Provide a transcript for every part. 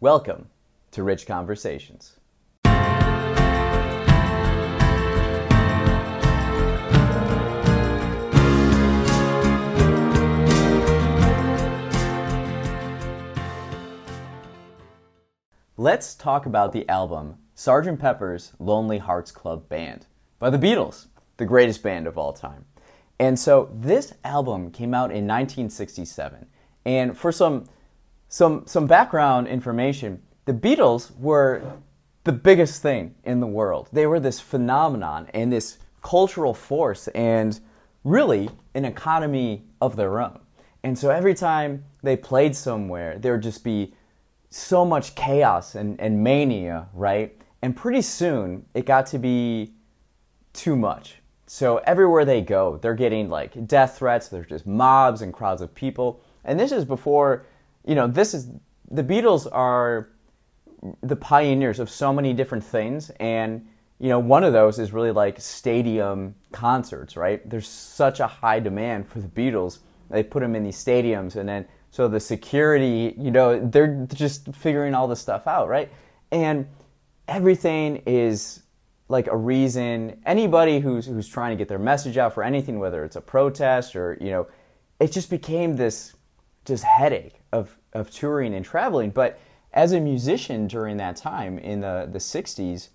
Welcome to Rich Conversations. Let's talk about the album Sgt. Pepper's Lonely Hearts Club Band by the Beatles, the greatest band of all time. And so this album came out in 1967. And for some some some background information, the Beatles were the biggest thing in the world. They were this phenomenon and this cultural force and really an economy of their own. And so every time they played somewhere, there would just be so much chaos and, and mania, right? And pretty soon it got to be too much. So everywhere they go, they're getting like death threats, there's just mobs and crowds of people. And this is before, you know, this is the Beatles are the pioneers of so many different things and you know, one of those is really like stadium concerts, right? There's such a high demand for the Beatles. They put them in these stadiums and then so the security, you know, they're just figuring all this stuff out, right? And everything is like a reason anybody who's who's trying to get their message out for anything whether it's a protest or you know it just became this just headache of of touring and traveling but as a musician during that time in the the 60s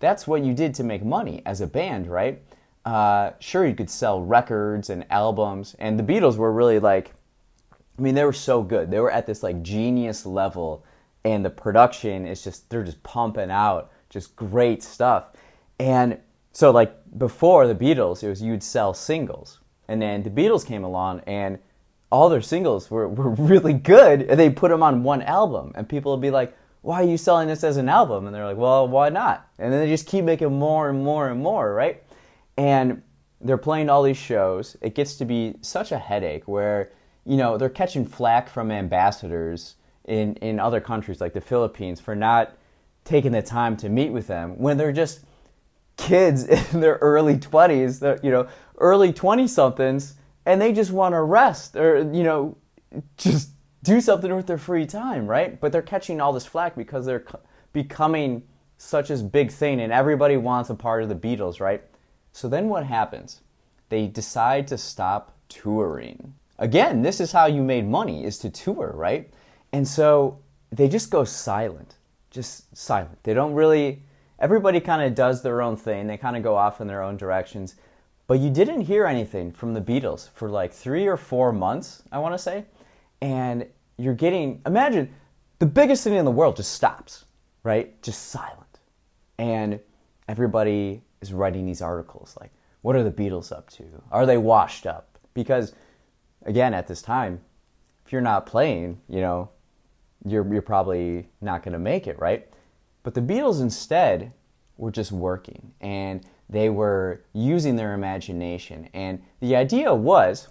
that's what you did to make money as a band right? Uh, sure you could sell records and albums and the beatles were really like i mean they were so good. They were at this like genius level and the production is just they're just pumping out just great stuff. And so, like before the Beatles, it was you'd sell singles, and then the Beatles came along, and all their singles were, were really good, and they put them on one album, and people would be like, "Why are you selling this as an album?" And they're like, "Well, why not?" And then they just keep making more and more and more, right? And they're playing all these shows. It gets to be such a headache where you know they're catching flack from ambassadors in in other countries like the Philippines for not taking the time to meet with them when they're just kids in their early 20s, you know, early 20 somethings, and they just want to rest or, you know, just do something with their free time, right? But they're catching all this flack because they're becoming such a big thing and everybody wants a part of the Beatles, right? So then what happens? They decide to stop touring. Again, this is how you made money is to tour, right? And so they just go silent. Just silent. They don't really everybody kind of does their own thing. They kind of go off in their own directions. But you didn't hear anything from the Beatles for like three or four months, I want to say. And you're getting, imagine the biggest city in the world just stops, right? Just silent. And everybody is writing these articles like, what are the Beatles up to? Are they washed up? Because, again, at this time, if you're not playing, you know, you're, you're probably not going to make it, right? But the Beatles instead were just working and they were using their imagination. And the idea was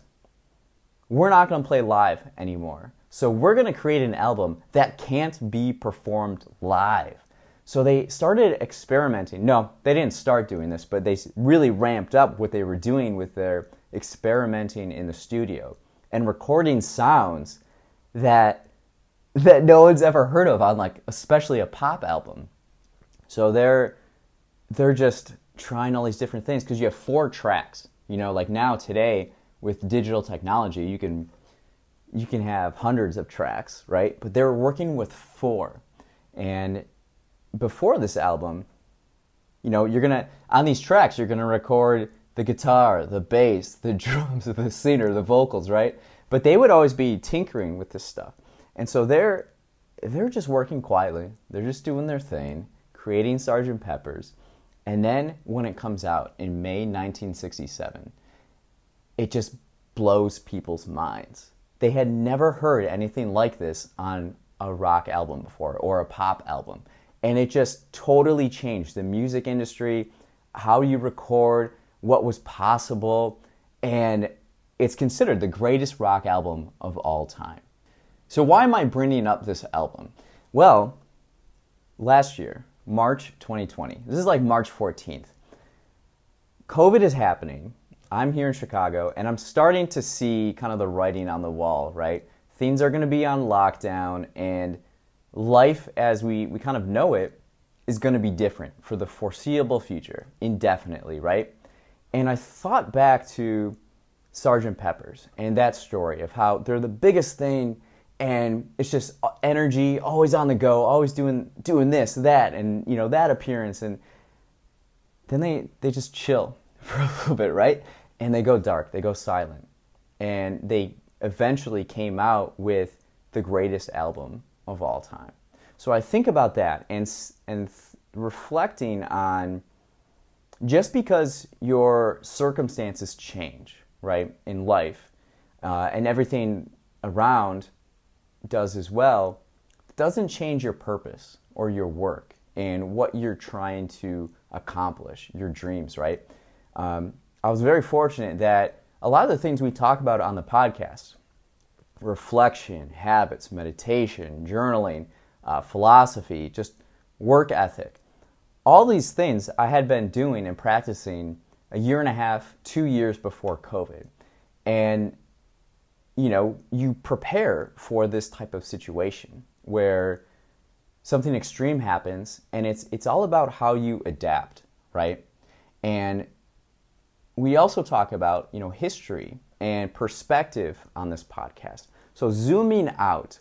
we're not going to play live anymore. So we're going to create an album that can't be performed live. So they started experimenting. No, they didn't start doing this, but they really ramped up what they were doing with their experimenting in the studio and recording sounds that that no one's ever heard of on like especially a pop album. So they're they're just trying all these different things because you have four tracks. You know, like now today with digital technology, you can you can have hundreds of tracks, right? But they're working with four. And before this album, you know, you're gonna on these tracks, you're gonna record the guitar, the bass, the drums, the singer, the vocals, right? But they would always be tinkering with this stuff. And so they're they're just working quietly. They're just doing their thing, creating Sgt. Pepper's. And then when it comes out in May 1967, it just blows people's minds. They had never heard anything like this on a rock album before or a pop album. And it just totally changed the music industry, how you record, what was possible, and it's considered the greatest rock album of all time. So, why am I bringing up this album? Well, last year, March 2020, this is like March 14th, COVID is happening. I'm here in Chicago and I'm starting to see kind of the writing on the wall, right? Things are going to be on lockdown and life as we, we kind of know it is going to be different for the foreseeable future, indefinitely, right? And I thought back to Sergeant Peppers and that story of how they're the biggest thing and it's just energy, always on the go, always doing doing this, that, and you know that appearance, and then they they just chill for a little bit, right? And they go dark, they go silent, and they eventually came out with the greatest album of all time. So I think about that and and reflecting on just because your circumstances change, right, in life, uh, and everything around does as well, doesn't change your purpose or your work and what you're trying to accomplish, your dreams, right? Um, I was very fortunate that a lot of the things we talk about on the podcast reflection, habits, meditation, journaling, uh, philosophy, just work ethic all these things I had been doing and practicing a year and a half, two years before COVID. And, you know, you prepare for this type of situation where something extreme happens and it's, it's all about how you adapt, right? And we also talk about, you know, history and perspective on this podcast. So zooming out,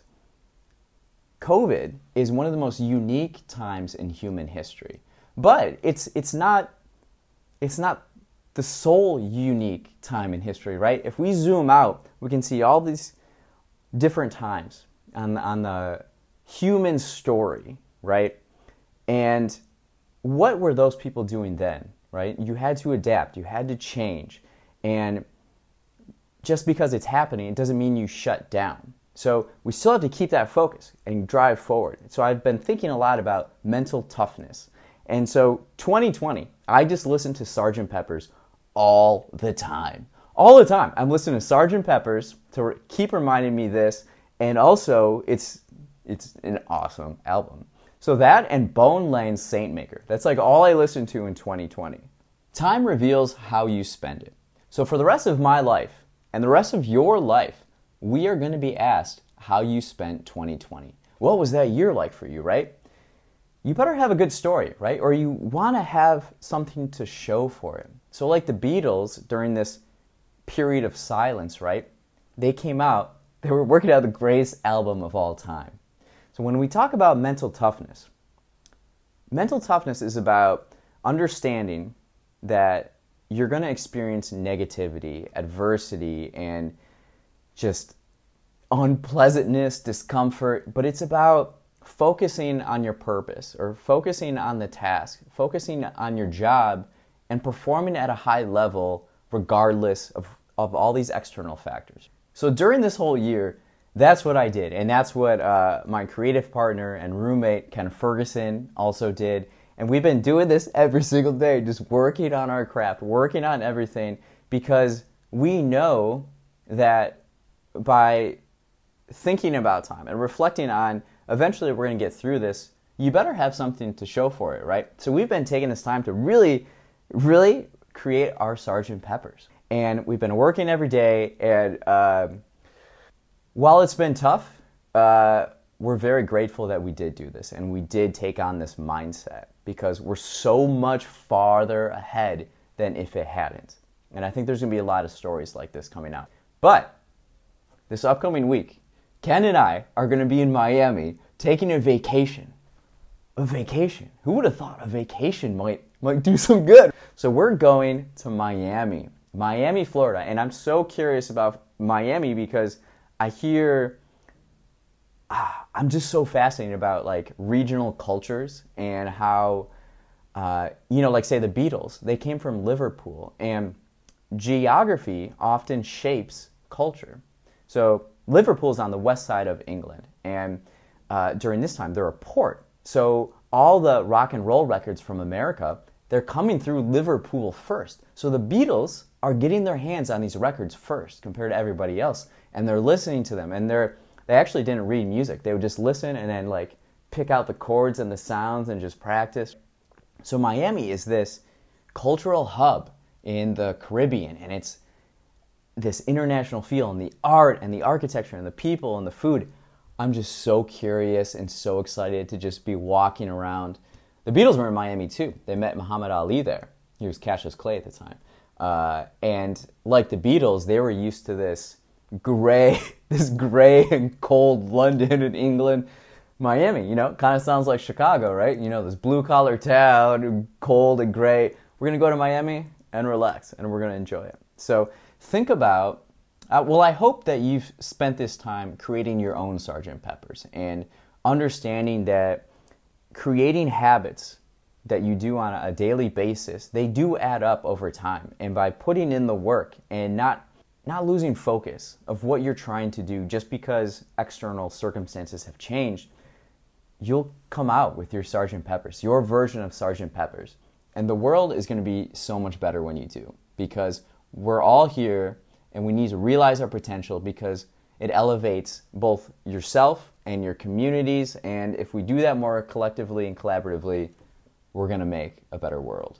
COVID is one of the most unique times in human history. But it's it's not it's not the sole unique time in history, right? If we zoom out, we can see all these different times on on the human story, right? And what were those people doing then, right? You had to adapt, you had to change. And just because it's happening, it doesn't mean you shut down. So we still have to keep that focus and drive forward. So I've been thinking a lot about mental toughness. And so 2020, I just listened to Sergeant Peppers all the time. All the time. I'm listening to Sergeant Peppers to keep reminding me this and also it's it's an awesome album. So that and Bone Lane's Saint Maker. That's like all I listened to in 2020. Time reveals how you spend it. So for the rest of my life and the rest of your life, we are going to be asked how you spent 2020. What was that year like for you, right? you better have a good story, right? Or you want to have something to show for it. So, like the Beatles during this period of silence, right? They came out, they were working out the greatest album of all time. So, when we talk about mental toughness, mental toughness is about understanding that you're going to experience negativity, adversity, and just unpleasantness, discomfort, but it's about focusing on your purpose or focusing on the task, focusing on your job, and performing at a high level regardless of, of all these external factors. So during this whole year, that's what I did. And that's what uh, my creative partner and roommate, Ken Ferguson, also did. And we've been doing this every single day, just working on our craft, working on everything, because we know that by thinking about time and reflecting on eventually we're going to get through this. You better have something to show for it, right? So we've been taking this time to really, really create our Sergeant Peppers. And we've been working every day. And uh, while it's been tough, uh, we're very grateful that we did do this and we did take on this mindset because we're so much farther ahead than if it hadn't. And I think there's going to be a lot of stories like this coming out. But this upcoming week, Ken and I are going to be in Miami taking a vacation. A vacation. Who would have thought a vacation might might do some good? So we're going to Miami, Miami, Florida, and I'm so curious about Miami because I hear ah, I'm just so fascinated about like regional cultures and how uh, you know, like say the Beatles, they came from Liverpool, and geography often shapes culture. So Liverpool's on the west side of England, and uh, during this time they're a port. So all the rock and roll records from America, they're coming through Liverpool first. So the Beatles are getting their hands on these records first compared to everybody else, and they're listening to them. And they're they actually didn't read music; they would just listen and then like pick out the chords and the sounds and just practice. So Miami is this cultural hub in the Caribbean, and it's this international feel and the art and the architecture and the people and the food I'm just so curious and so excited to just be walking around. The Beatles were in Miami too. They met Muhammad Ali there. He was Cassius Clay at the time. Uh, and like the Beatles, they were used to this gray, this gray and cold London and England, Miami. You know, kind of sounds like Chicago, right? You know, this blue collar town, cold and gray. We're gonna go to Miami and relax, and we're gonna enjoy it. So think about. Uh, well, I hope that you've spent this time creating your own Sergeant Peppers and understanding that creating habits that you do on a daily basis, they do add up over time. And by putting in the work and not not losing focus of what you're trying to do just because external circumstances have changed, you'll come out with your Sergeant Peppers, your version of Sergeant Peppers. And the world is going to be so much better when you do because we're all here and we need to realize our potential because it elevates both yourself and your communities. And if we do that more collectively and collaboratively, we're going to make a better world.